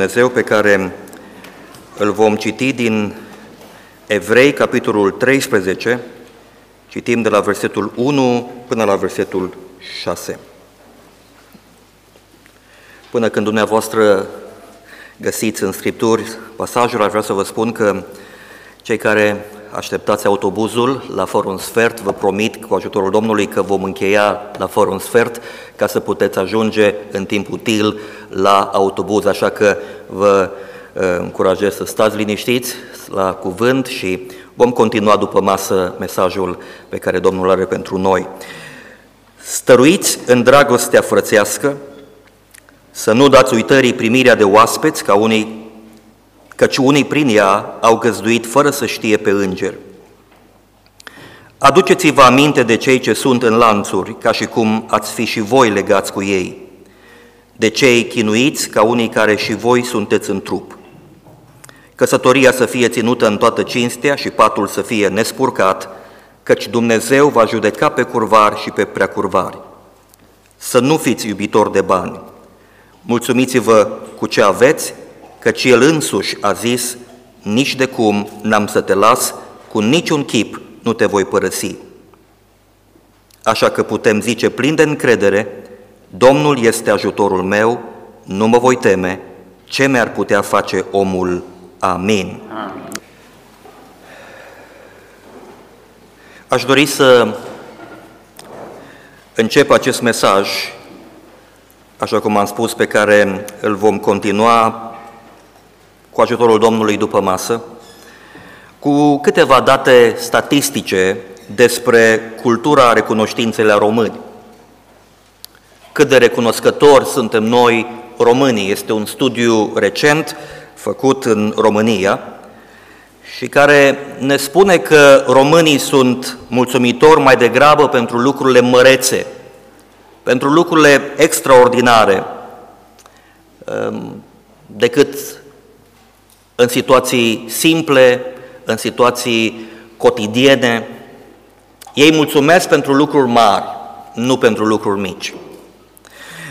Dumnezeu pe care îl vom citi din Evrei, capitolul 13, citim de la versetul 1 până la versetul 6. Până când dumneavoastră găsiți în Scripturi pasajul, aș vrea să vă spun că cei care așteptați autobuzul la fără un sfert, vă promit cu ajutorul Domnului că vom încheia la fără un sfert ca să puteți ajunge în timp util la autobuz, așa că vă uh, încurajez să stați liniștiți la cuvânt și vom continua după masă mesajul pe care Domnul are pentru noi. Stăruiți în dragostea frățească, să nu dați uitării primirea de oaspeți ca unii căci unii prin ea au găzduit fără să știe pe înger. Aduceți-vă aminte de cei ce sunt în lanțuri, ca și cum ați fi și voi legați cu ei, de cei chinuiți ca unii care și voi sunteți în trup. Căsătoria să fie ținută în toată cinstea și patul să fie nespurcat, căci Dumnezeu va judeca pe curvari și pe preacurvari. Să nu fiți iubitori de bani. Mulțumiți-vă cu ce aveți căci El însuși a zis, nici de cum n-am să te las, cu niciun chip nu te voi părăsi. Așa că putem zice plin de încredere, Domnul este ajutorul meu, nu mă voi teme, ce mi-ar putea face omul? Amin. Amin. Aș dori să încep acest mesaj, așa cum am spus, pe care îl vom continua cu ajutorul Domnului după masă, cu câteva date statistice despre cultura recunoștinței la români. Cât de recunoscători suntem noi românii. Este un studiu recent făcut în România și care ne spune că românii sunt mulțumitori mai degrabă pentru lucrurile mărețe, pentru lucrurile extraordinare, um, decât în situații simple, în situații cotidiene. Ei mulțumesc pentru lucruri mari, nu pentru lucruri mici.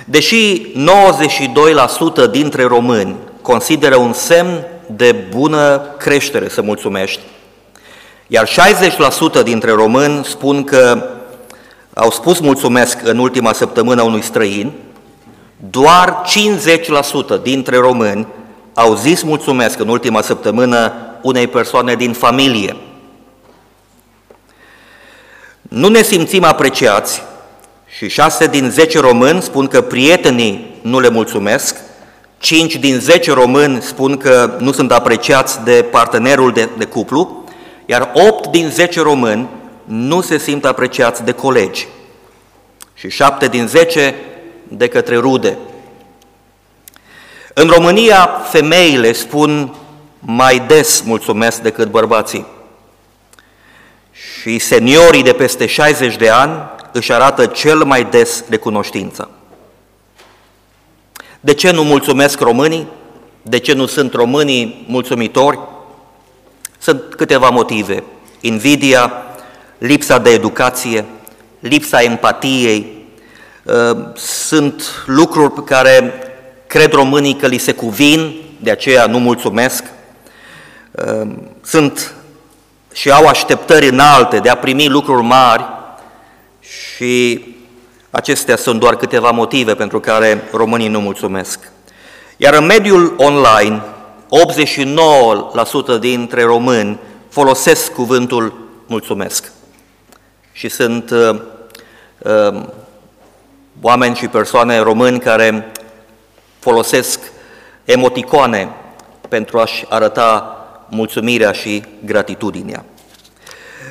Deși 92% dintre români consideră un semn de bună creștere să mulțumești, iar 60% dintre români spun că au spus mulțumesc în ultima săptămână unui străin, doar 50% dintre români au zis mulțumesc în ultima săptămână unei persoane din familie. Nu ne simțim apreciați și șase din zece români spun că prietenii nu le mulțumesc, cinci din zece români spun că nu sunt apreciați de partenerul de, de cuplu, iar opt din zece români nu se simt apreciați de colegi și șapte din zece de către rude. În România, femeile spun mai des mulțumesc decât bărbații. Și seniorii de peste 60 de ani își arată cel mai des recunoștința. De ce nu mulțumesc românii? De ce nu sunt românii mulțumitori? Sunt câteva motive. Invidia, lipsa de educație, lipsa empatiei, ă, sunt lucruri pe care Cred românii că li se cuvin, de aceea nu mulțumesc. Ehm, sunt și au așteptări înalte de a primi lucruri mari și acestea sunt doar câteva motive pentru care românii nu mulțumesc. Iar în mediul online, 89% dintre români folosesc cuvântul mulțumesc. Și sunt uh, uh, oameni și persoane români care folosesc emoticoane pentru a-și arăta mulțumirea și gratitudinea.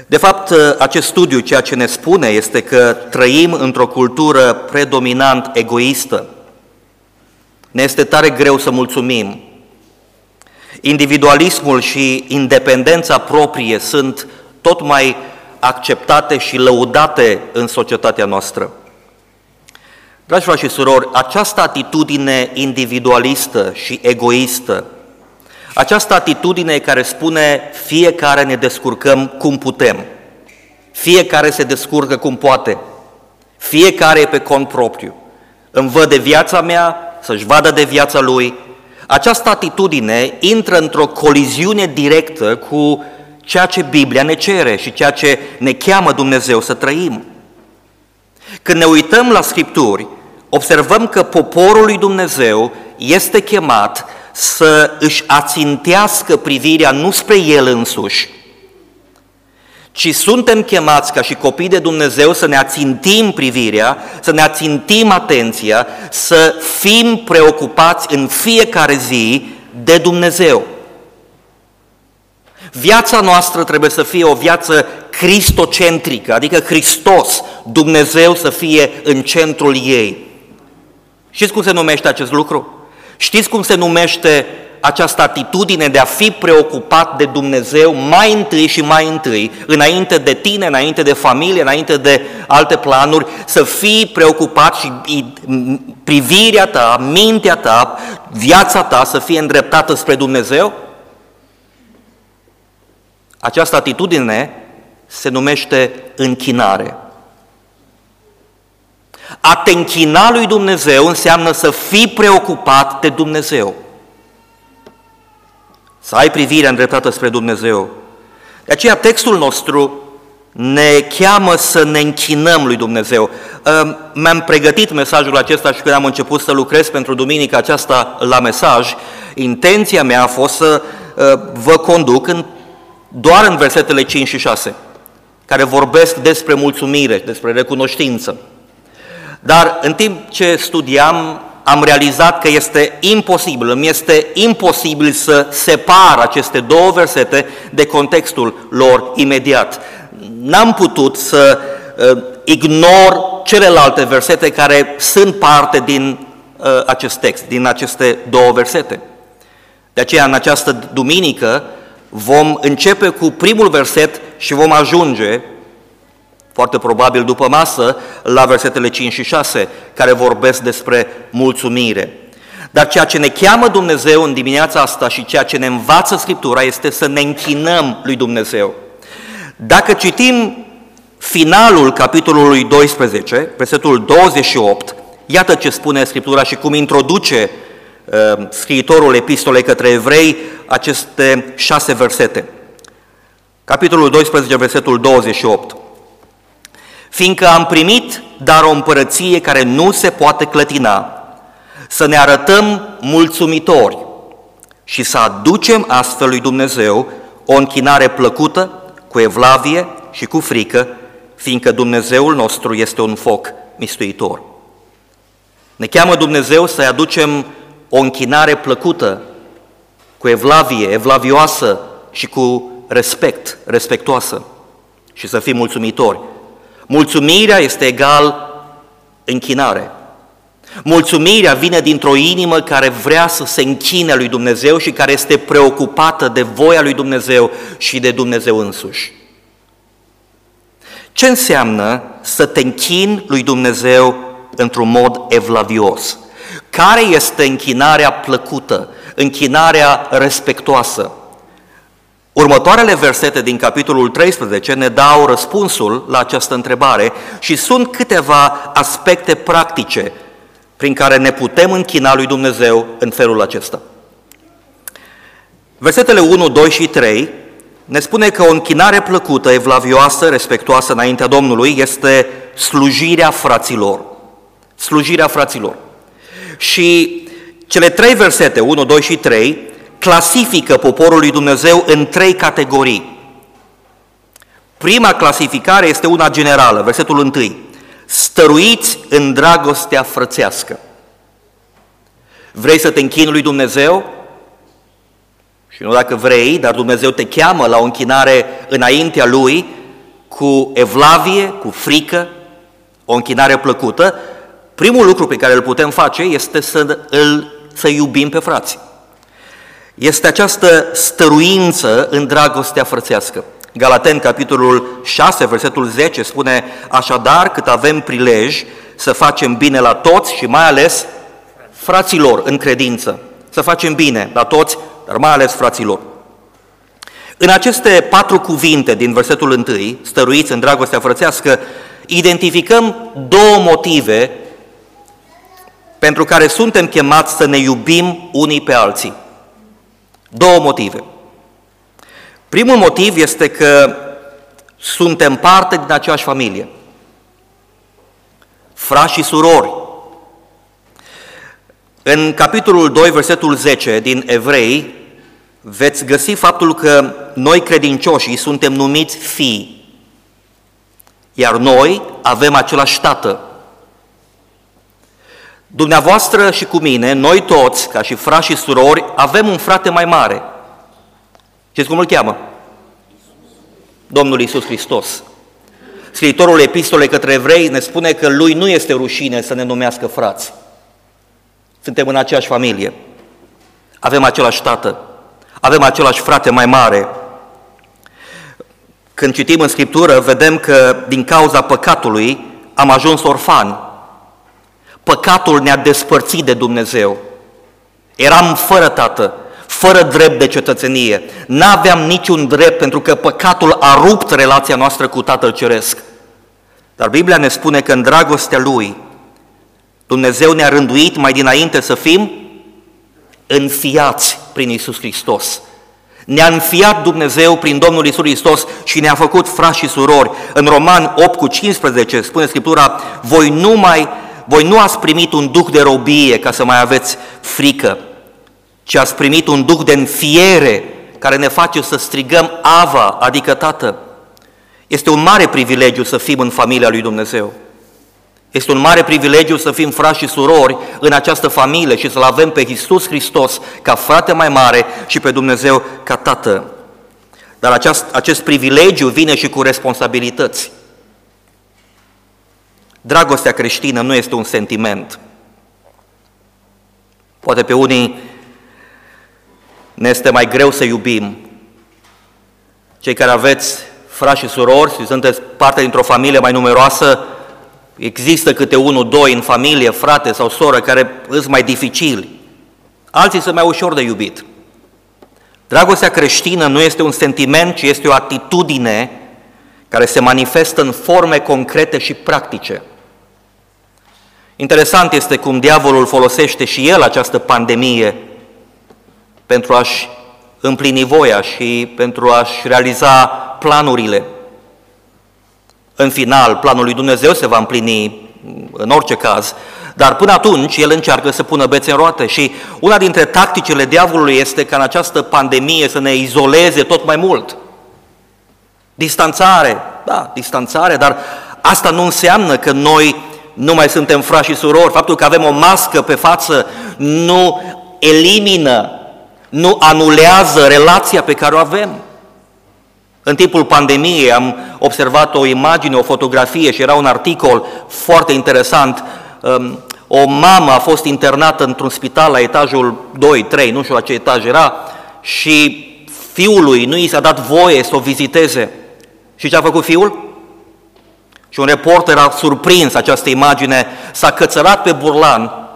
De fapt, acest studiu ceea ce ne spune este că trăim într-o cultură predominant egoistă. Ne este tare greu să mulțumim. Individualismul și independența proprie sunt tot mai acceptate și lăudate în societatea noastră. Dragi frate și surori, această atitudine individualistă și egoistă, această atitudine care spune fiecare ne descurcăm cum putem, fiecare se descurcă cum poate, fiecare e pe cont propriu, îmi văd de viața mea, să-și vadă de viața lui, Această atitudine intră într-o coliziune directă cu ceea ce Biblia ne cere și ceea ce ne cheamă Dumnezeu să trăim. Când ne uităm la Scripturi, observăm că poporul lui Dumnezeu este chemat să își ațintească privirea nu spre el însuși, ci suntem chemați ca și copii de Dumnezeu să ne ațintim privirea, să ne ațintim atenția, să fim preocupați în fiecare zi de Dumnezeu. Viața noastră trebuie să fie o viață cristocentrică, adică Hristos, Dumnezeu să fie în centrul ei. Știți cum se numește acest lucru? Știți cum se numește această atitudine de a fi preocupat de Dumnezeu mai întâi și mai întâi, înainte de tine, înainte de familie, înainte de alte planuri, să fii preocupat și privirea ta, mintea ta, viața ta să fie îndreptată spre Dumnezeu? Această atitudine se numește închinare. A te închina lui Dumnezeu înseamnă să fii preocupat de Dumnezeu. Să ai privirea îndreptată spre Dumnezeu. De aceea textul nostru ne cheamă să ne închinăm lui Dumnezeu. Mi-am pregătit mesajul acesta și când am început să lucrez pentru duminica aceasta la mesaj, intenția mea a fost să ă, vă conduc în, doar în versetele 5 și 6, care vorbesc despre mulțumire, despre recunoștință. Dar în timp ce studiam, am realizat că este imposibil, îmi este imposibil să separ aceste două versete de contextul lor imediat. N-am putut să uh, ignor celelalte versete care sunt parte din uh, acest text, din aceste două versete. De aceea, în această duminică, vom începe cu primul verset și vom ajunge foarte probabil după masă, la versetele 5 și 6, care vorbesc despre mulțumire. Dar ceea ce ne cheamă Dumnezeu în dimineața asta și ceea ce ne învață Scriptura este să ne închinăm lui Dumnezeu. Dacă citim finalul capitolului 12, versetul 28, iată ce spune Scriptura și cum introduce uh, scriitorul epistolei către evrei aceste șase versete. Capitolul 12, versetul 28 fiindcă am primit dar o împărăție care nu se poate clătina, să ne arătăm mulțumitori și să aducem astfel lui Dumnezeu o închinare plăcută, cu evlavie și cu frică, fiindcă Dumnezeul nostru este un foc mistuitor. Ne cheamă Dumnezeu să-i aducem o închinare plăcută, cu evlavie, evlavioasă și cu respect, respectoasă și să fim mulțumitori. Mulțumirea este egal închinare. Mulțumirea vine dintr-o inimă care vrea să se închine lui Dumnezeu și care este preocupată de voia lui Dumnezeu și de Dumnezeu însuși. Ce înseamnă să te închini lui Dumnezeu într-un mod evlavios? Care este închinarea plăcută, închinarea respectoasă? Următoarele versete din capitolul 13 ne dau răspunsul la această întrebare și sunt câteva aspecte practice prin care ne putem închina lui Dumnezeu în felul acesta. Versetele 1, 2 și 3 ne spune că o închinare plăcută, evlavioasă, respectoasă înaintea Domnului este slujirea fraților. Slujirea fraților. Și cele trei versete, 1, 2 și 3, clasifică poporul lui Dumnezeu în trei categorii. Prima clasificare este una generală, versetul 1. Stăruiți în dragostea frățească. Vrei să te închini lui Dumnezeu? Și nu dacă vrei, dar Dumnezeu te cheamă la o închinare înaintea Lui, cu evlavie, cu frică, o închinare plăcută, primul lucru pe care îl putem face este să, îl, să iubim pe frații este această stăruință în dragostea frățească. Galaten, capitolul 6, versetul 10, spune Așadar, cât avem prilej să facem bine la toți și mai ales fraților în credință. Să facem bine la toți, dar mai ales fraților. În aceste patru cuvinte din versetul 1, stăruiți în dragostea frățească, identificăm două motive pentru care suntem chemați să ne iubim unii pe alții. Două motive. Primul motiv este că suntem parte din aceeași familie. Frați și surori. În capitolul 2, versetul 10 din Evrei, veți găsi faptul că noi credincioșii suntem numiți fii, iar noi avem același tată. Dumneavoastră și cu mine, noi toți, ca și frați și surori, avem un frate mai mare. Știți cum îl cheamă? Domnul Isus Hristos. Scriitorul epistolei către evrei ne spune că lui nu este rușine să ne numească frați. Suntem în aceeași familie. Avem același tată. Avem același frate mai mare. Când citim în Scriptură, vedem că din cauza păcatului am ajuns orfani. Păcatul ne-a despărțit de Dumnezeu. Eram fără tată, fără drept de cetățenie. N-aveam niciun drept pentru că păcatul a rupt relația noastră cu Tatăl Ceresc. Dar Biblia ne spune că în dragostea Lui, Dumnezeu ne-a rânduit mai dinainte să fim înfiați prin Isus Hristos. Ne-a înfiat Dumnezeu prin Domnul Isus Hristos și ne-a făcut frați și surori. În Roman 8 cu 15 spune Scriptura, voi nu, mai, voi nu ați primit un duh de robie ca să mai aveți frică, ci ați primit un duh de înfiere care ne face să strigăm Ava, adică Tată. Este un mare privilegiu să fim în familia lui Dumnezeu. Este un mare privilegiu să fim frați și surori în această familie și să-L avem pe Iisus Hristos ca frate mai mare și pe Dumnezeu ca Tată. Dar acest, acest privilegiu vine și cu responsabilități. Dragostea creștină nu este un sentiment. Poate pe unii ne este mai greu să iubim. Cei care aveți frați și surori și sunteți parte dintr-o familie mai numeroasă, Există câte unul, doi în familie, frate sau soră, care sunt mai dificili. Alții sunt mai ușor de iubit. Dragostea creștină nu este un sentiment, ci este o atitudine care se manifestă în forme concrete și practice. Interesant este cum diavolul folosește și el această pandemie pentru a-și împlini voia și pentru a-și realiza planurile. În final, planul lui Dumnezeu se va împlini în orice caz, dar până atunci el încearcă să pună bețe în roate și una dintre tacticile diavolului este ca în această pandemie să ne izoleze tot mai mult. Distanțare, da, distanțare, dar asta nu înseamnă că noi nu mai suntem frați și surori. Faptul că avem o mască pe față nu elimină, nu anulează relația pe care o avem. În timpul pandemiei am observat o imagine, o fotografie și era un articol foarte interesant. Um, o mamă a fost internată într-un spital la etajul 2, 3, nu știu la ce etaj era, și fiului nu i s-a dat voie să o viziteze. Și ce a făcut fiul? Și un reporter a surprins această imagine, s-a cățărat pe burlan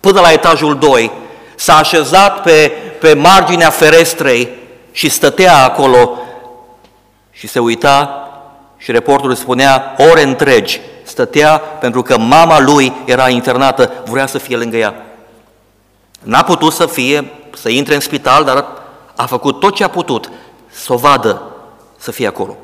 până la etajul 2, s-a așezat pe, pe marginea ferestrei și stătea acolo și se uita și reportul spunea ore întregi, stătea pentru că mama lui era internată, vrea să fie lângă ea. N-a putut să fie, să intre în spital, dar a făcut tot ce a putut să o vadă, să fie acolo.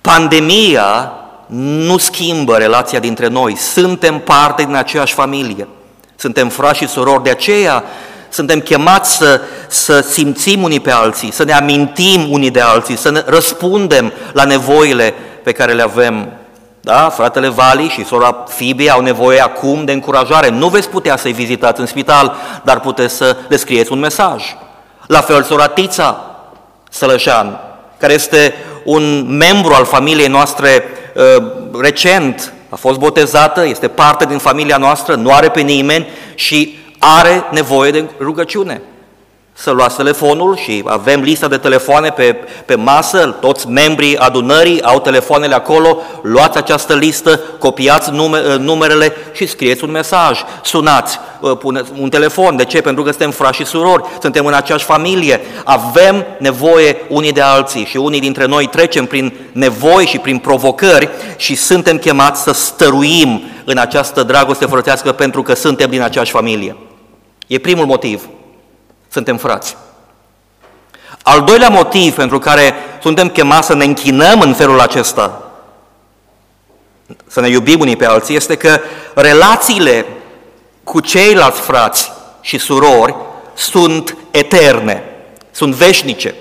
Pandemia nu schimbă relația dintre noi, suntem parte din aceeași familie, suntem frați și surori, de aceea suntem chemați să, să simțim unii pe alții, să ne amintim unii de alții, să ne răspundem la nevoile pe care le avem. Da, fratele Vali și sora Fibie au nevoie acum de încurajare. Nu veți putea să-i vizitați în spital, dar puteți să le scrieți un mesaj. La fel, sora Tița Sălășan, care este un membru al familiei noastre uh, recent, a fost botezată, este parte din familia noastră, nu are pe nimeni și are nevoie de rugăciune. Să luați telefonul și avem lista de telefoane pe, pe masă, toți membrii adunării au telefoanele acolo, luați această listă, copiați nume, uh, numerele și scrieți un mesaj, sunați, uh, puneți un telefon. De ce? Pentru că suntem frați și surori, suntem în aceeași familie, avem nevoie unii de alții și unii dintre noi trecem prin nevoi și prin provocări și suntem chemați să stăruim în această dragoste frățească pentru că suntem din aceeași familie. E primul motiv. Suntem frați. Al doilea motiv pentru care suntem chemați să ne închinăm în felul acesta, să ne iubim unii pe alții, este că relațiile cu ceilalți frați și surori sunt eterne, sunt veșnice.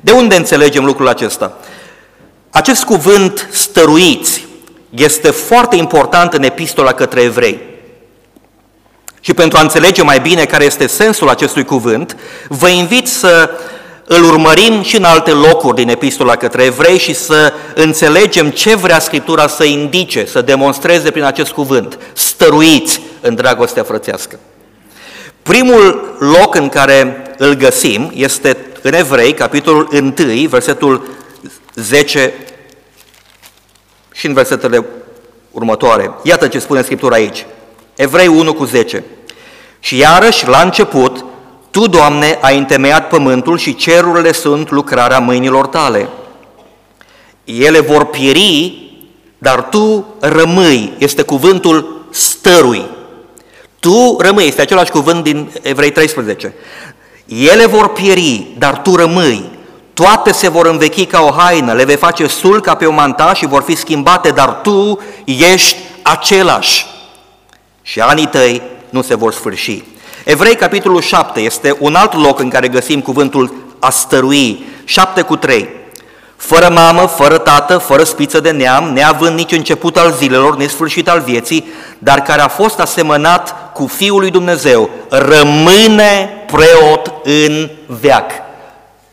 De unde înțelegem lucrul acesta? Acest cuvânt stăruiți este foarte important în epistola către evrei. Și pentru a înțelege mai bine care este sensul acestui cuvânt, vă invit să îl urmărim și în alte locuri din epistola către evrei și să înțelegem ce vrea Scriptura să indice, să demonstreze prin acest cuvânt, stăruiți în dragostea frățească. Primul loc în care îl găsim este în Evrei, capitolul 1, versetul 10 și în versetele următoare. Iată ce spune Scriptura aici. Evrei 1 cu 10. Și iarăși, la început, Tu, Doamne, ai întemeiat pământul și cerurile sunt lucrarea mâinilor Tale. Ele vor pieri, dar Tu rămâi. Este cuvântul stărui. Tu rămâi, este același cuvânt din Evrei 13. Ele vor pieri, dar Tu rămâi. Toate se vor învechi ca o haină, le vei face sul ca pe o mantaș și vor fi schimbate, dar Tu ești același. Și anii tăi nu se vor sfârși. Evrei, capitolul 7, este un alt loc în care găsim cuvântul a stărui, 7 cu 3. Fără mamă, fără tată, fără spiță de neam, neavând nici început al zilelor, nici sfârșit al vieții, dar care a fost asemănat cu Fiul lui Dumnezeu, rămâne preot în veac.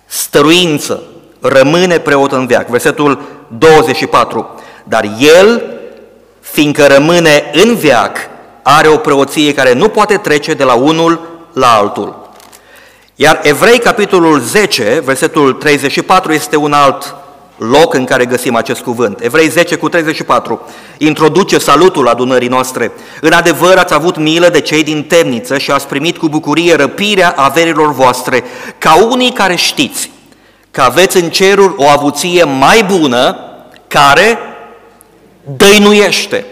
Stăruință, rămâne preot în veac. Versetul 24. Dar El, fiindcă rămâne în veac, are o preoție care nu poate trece de la unul la altul. Iar Evrei, capitolul 10, versetul 34, este un alt loc în care găsim acest cuvânt. Evrei 10 cu 34 introduce salutul adunării noastre. În adevăr ați avut milă de cei din temniță și ați primit cu bucurie răpirea averilor voastre, ca unii care știți că aveți în ceruri o avuție mai bună care dăinuiește.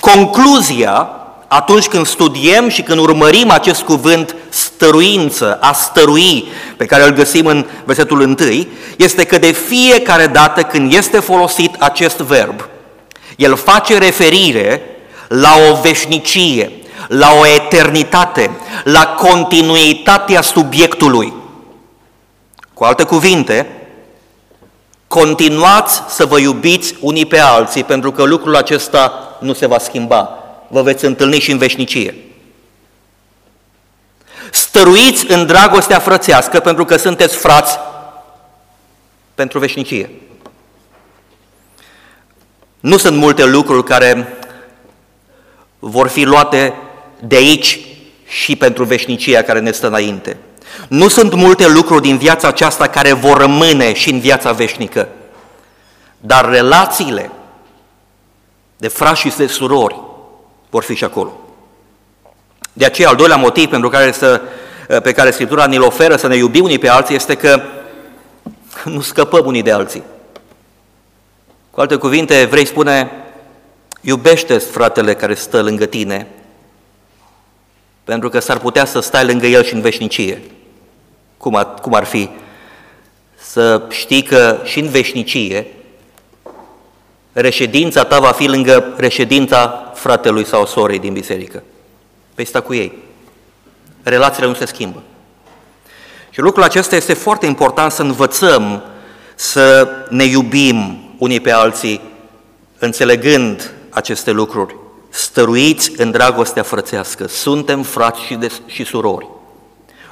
Concluzia atunci când studiem și când urmărim acest cuvânt stăruință, a stărui, pe care îl găsim în versetul 1, este că de fiecare dată când este folosit acest verb, el face referire la o veșnicie, la o eternitate, la continuitatea subiectului. Cu alte cuvinte, continuați să vă iubiți unii pe alții, pentru că lucrul acesta nu se va schimba vă veți întâlni și în veșnicie. Stăruiți în dragostea frățească pentru că sunteți frați pentru veșnicie. Nu sunt multe lucruri care vor fi luate de aici și pentru veșnicia care ne stă înainte. Nu sunt multe lucruri din viața aceasta care vor rămâne și în viața veșnică, dar relațiile de frați și de surori vor fi și acolo. De aceea, al doilea motiv pentru care să, pe care Scriptura ne-l oferă să ne iubim unii pe alții este că nu scăpăm unii de alții. Cu alte cuvinte, vrei spune, iubește fratele care stă lângă tine, pentru că s-ar putea să stai lângă el și în veșnicie. Cum ar, cum ar fi? Să știi că și în veșnicie reședința ta va fi lângă reședința fratelui sau sorei din biserică. Vei sta cu ei. Relațiile nu se schimbă. Și lucrul acesta este foarte important să învățăm să ne iubim unii pe alții, înțelegând aceste lucruri. Stăruiți în dragostea frățească. Suntem frați și, de, și surori.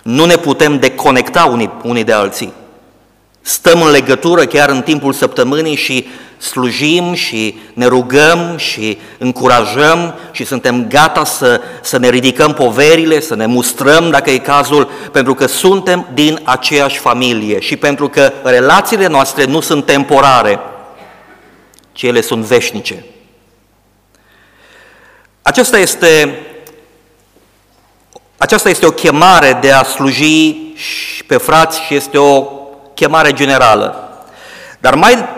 Nu ne putem deconecta unii, unii de alții. Stăm în legătură chiar în timpul săptămânii și slujim și ne rugăm și încurajăm și suntem gata să, să ne ridicăm poverile, să ne mustrăm dacă e cazul, pentru că suntem din aceeași familie și pentru că relațiile noastre nu sunt temporare, ci ele sunt veșnice. Aceasta este, aceasta este o chemare de a sluji pe frați și este o chemare generală. Dar mai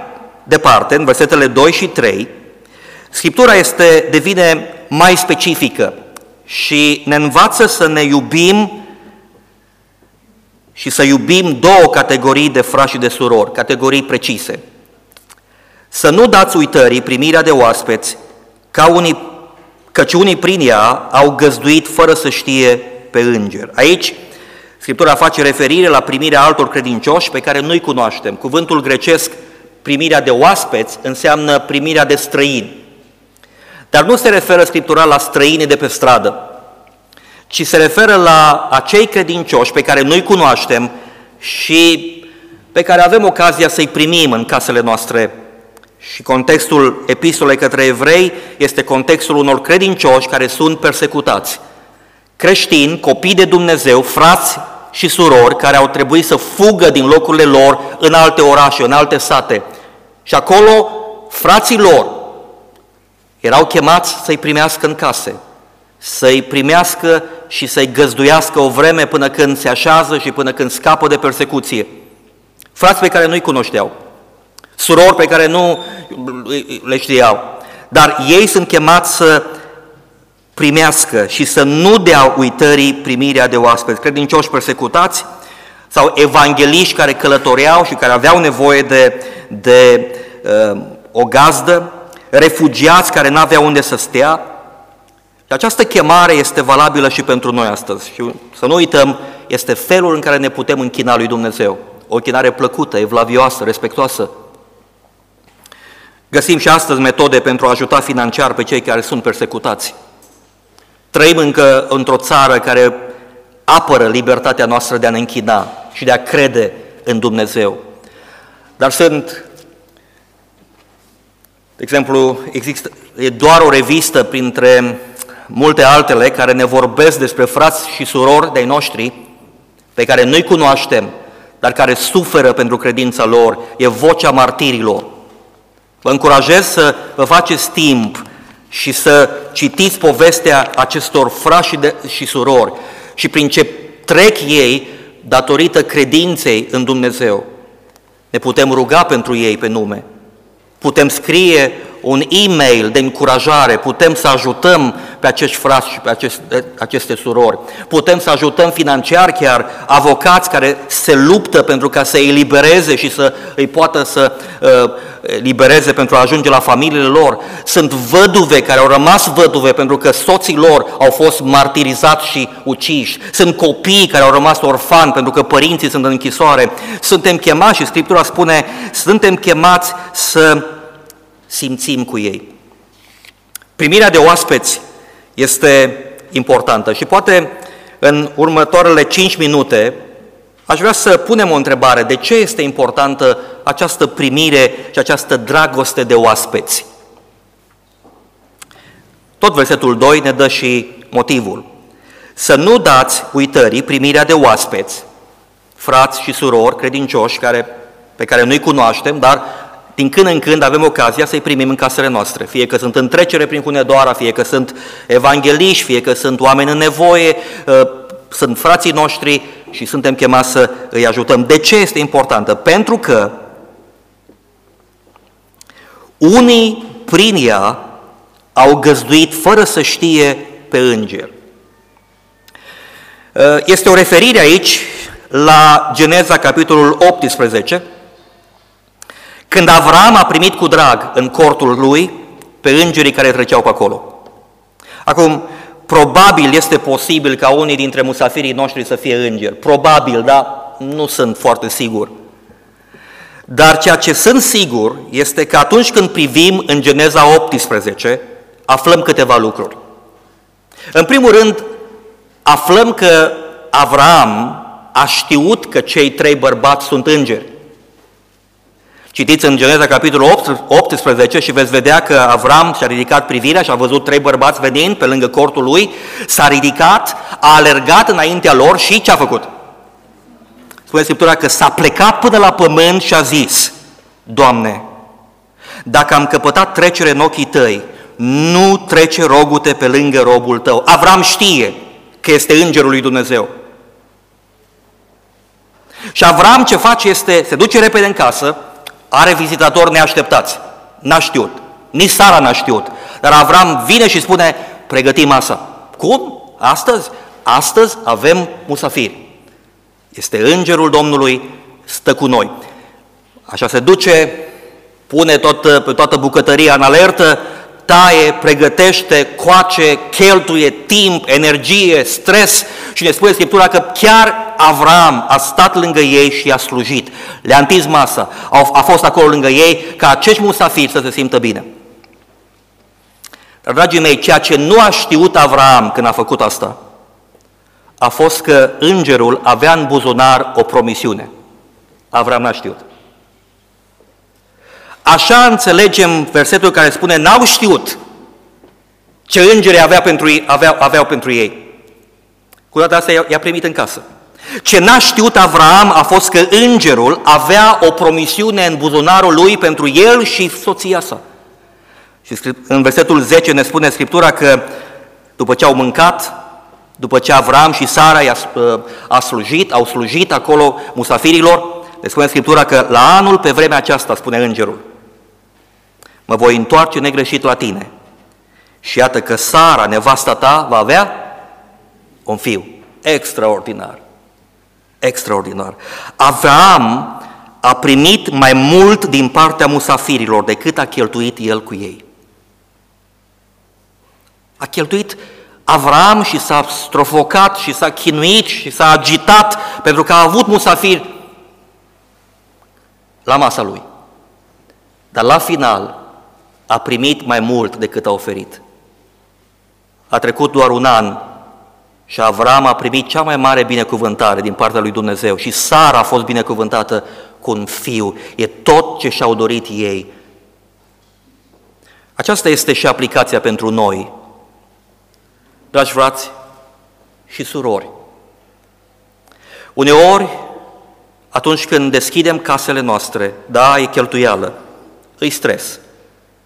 departe, în versetele 2 și 3, Scriptura este, devine mai specifică și ne învață să ne iubim și să iubim două categorii de frați și de surori, categorii precise. Să nu dați uitării primirea de oaspeți, ca unii, căci unii prin ea au găzduit fără să știe pe înger. Aici, Scriptura face referire la primirea altor credincioși pe care nu-i cunoaștem. Cuvântul grecesc primirea de oaspeți înseamnă primirea de străini. Dar nu se referă Scriptura la străini de pe stradă, ci se referă la acei credincioși pe care noi cunoaștem și pe care avem ocazia să-i primim în casele noastre. Și contextul epistolei către evrei este contextul unor credincioși care sunt persecutați. Creștini, copii de Dumnezeu, frați și surori care au trebuit să fugă din locurile lor în alte orașe, în alte sate. Și acolo frații lor erau chemați să-i primească în case, să-i primească și să-i găzduiască o vreme până când se așează și până când scapă de persecuție. Frați pe care nu-i cunoșteau, surori pe care nu le știau, dar ei sunt chemați să primească și să nu dea uitării primirea de oaspeți, credincioși persecutați sau evangeliști care călătoreau și care aveau nevoie de, de uh, o gazdă, refugiați care n-aveau unde să stea. Și această chemare este valabilă și pentru noi astăzi. Și să nu uităm, este felul în care ne putem închina lui Dumnezeu. O închinare plăcută, evlavioasă, respectoasă. Găsim și astăzi metode pentru a ajuta financiar pe cei care sunt persecutați. Trăim încă într-o țară care apără libertatea noastră de a ne închina și de a crede în Dumnezeu. Dar sunt, de exemplu, există, e doar o revistă printre multe altele care ne vorbesc despre frați și surori de-ai noștri pe care noi cunoaștem, dar care suferă pentru credința lor, e vocea martirilor. Vă încurajez să vă faceți timp și să citiți povestea acestor frași și surori și prin ce trec ei datorită credinței în Dumnezeu. Ne putem ruga pentru ei pe nume. Putem scrie un e-mail de încurajare, putem să ajutăm pe acești frați și pe aceste, aceste surori, putem să ajutăm financiar chiar avocați care se luptă pentru ca să îi elibereze și să îi poată să uh, libereze pentru a ajunge la familiile lor. Sunt văduve care au rămas văduve pentru că soții lor au fost martirizați și uciși. Sunt copii care au rămas orfani pentru că părinții sunt în închisoare. Suntem chemați și Scriptura spune, suntem chemați să simțim cu ei. Primirea de oaspeți este importantă și poate în următoarele 5 minute aș vrea să punem o întrebare. De ce este importantă această primire și această dragoste de oaspeți? Tot versetul 2 ne dă și motivul. Să nu dați uitării primirea de oaspeți, frați și surori credincioși care, pe care nu-i cunoaștem, dar din când în când avem ocazia să-i primim în casele noastre, fie că sunt în trecere prin Hunedoara, fie că sunt evangeliști, fie că sunt oameni în nevoie, ă, sunt frații noștri și suntem chemați să îi ajutăm. De ce este importantă? Pentru că unii prin ea au găzduit fără să știe pe înger. Ă, este o referire aici la Geneza, capitolul 18, când Avram a primit cu drag în cortul lui pe îngerii care treceau pe acolo. Acum, probabil este posibil ca unii dintre musafirii noștri să fie îngeri. Probabil, dar nu sunt foarte sigur. Dar ceea ce sunt sigur este că atunci când privim în Geneza 18, aflăm câteva lucruri. În primul rând, aflăm că Avram a știut că cei trei bărbați sunt îngeri. Citiți în Geneza capitolul 18 și veți vedea că Avram și-a ridicat privirea și a văzut trei bărbați venind pe lângă cortul lui, s-a ridicat, a alergat înaintea lor și ce a făcut? Spune Scriptura că s-a plecat până la pământ și a zis, Doamne, dacă am căpătat trecere în ochii tăi, nu trece rogute pe lângă robul tău. Avram știe că este îngerul lui Dumnezeu. Și Avram ce face este, se duce repede în casă, are vizitatori neașteptați. N-a știut. Nici Sara n-a știut. Dar Avram vine și spune, pregătim masa. Cum? Astăzi? Astăzi avem musafiri. Este îngerul Domnului, stă cu noi. Așa se duce, pune tot, pe toată bucătăria în alertă, taie, pregătește, coace, cheltuie timp, energie, stres și ne spune Scriptura că chiar Avram a stat lângă ei și a slujit. Le-a întins masa, a fost acolo lângă ei ca acești musafiri să se simtă bine. Dar, dragii mei, ceea ce nu a știut Avram când a făcut asta, a fost că îngerul avea în buzunar o promisiune. Avram n-a știut. Așa înțelegem versetul care spune, n-au știut ce îngeri avea pentru ei, aveau, aveau pentru ei. Cu toate astea i-a primit în casă. Ce n-a știut Avram a fost că îngerul avea o promisiune în buzunarul lui pentru el și soția sa. Și în versetul 10 ne spune Scriptura că după ce au mâncat, după ce Avram și Sara i-a a slujit, au slujit acolo musafirilor, ne spune Scriptura că la anul pe vremea aceasta, spune îngerul, mă voi întoarce negreșit la tine. Și iată că Sara, nevasta ta, va avea un fiu. Extraordinar. Extraordinar. Avram a primit mai mult din partea musafirilor decât a cheltuit el cu ei. A cheltuit Avram și s-a strofocat și s-a chinuit și s-a agitat pentru că a avut musafiri la masa lui. Dar la final a primit mai mult decât a oferit. A trecut doar un an și Avram a primit cea mai mare binecuvântare din partea lui Dumnezeu și Sara a fost binecuvântată cu un fiu. E tot ce și-au dorit ei. Aceasta este și aplicația pentru noi. Dragi frați și surori, uneori, atunci când deschidem casele noastre, da, e cheltuială, îi stres,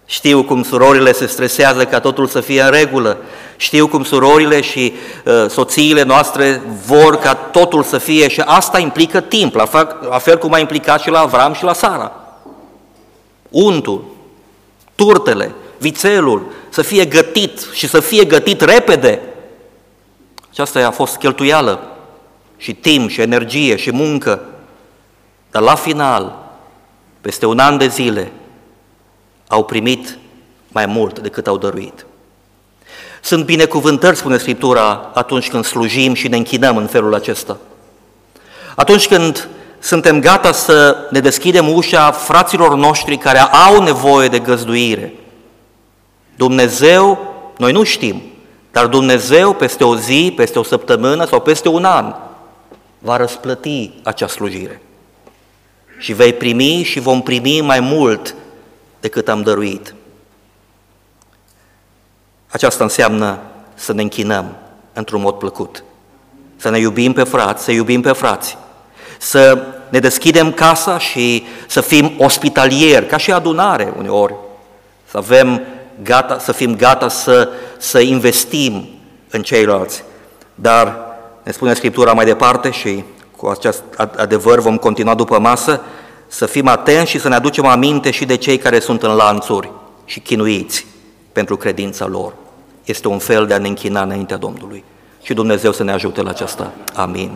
știu cum surorile se stresează ca totul să fie în regulă. Știu cum surorile și uh, soțiile noastre vor ca totul să fie și asta implică timp, la fel, la fel cum a implicat și la Avram și la Sara. Untul, turtele, vițelul, să fie gătit și să fie gătit repede. Aceasta a fost cheltuială și timp și energie și muncă. Dar la final, peste un an de zile, au primit mai mult decât au dăruit. Sunt binecuvântări, spune Scriptura, atunci când slujim și ne închinăm în felul acesta. Atunci când suntem gata să ne deschidem ușa fraților noștri care au nevoie de găzduire. Dumnezeu, noi nu știm, dar Dumnezeu peste o zi, peste o săptămână sau peste un an va răsplăti acea slujire. Și vei primi și vom primi mai mult decât am dăruit. Aceasta înseamnă să ne închinăm într-un mod plăcut, să ne iubim pe frați, să iubim pe frați, să ne deschidem casa și să fim ospitalieri, ca și adunare uneori, să avem gata, să fim gata să, să investim în ceilalți. Dar ne spune Scriptura mai departe și cu acest adevăr vom continua după masă, să fim atenți și să ne aducem aminte și de cei care sunt în lanțuri și chinuiți pentru credința lor. Este un fel de a ne închina înaintea Domnului. Și Dumnezeu să ne ajute la aceasta. Amin.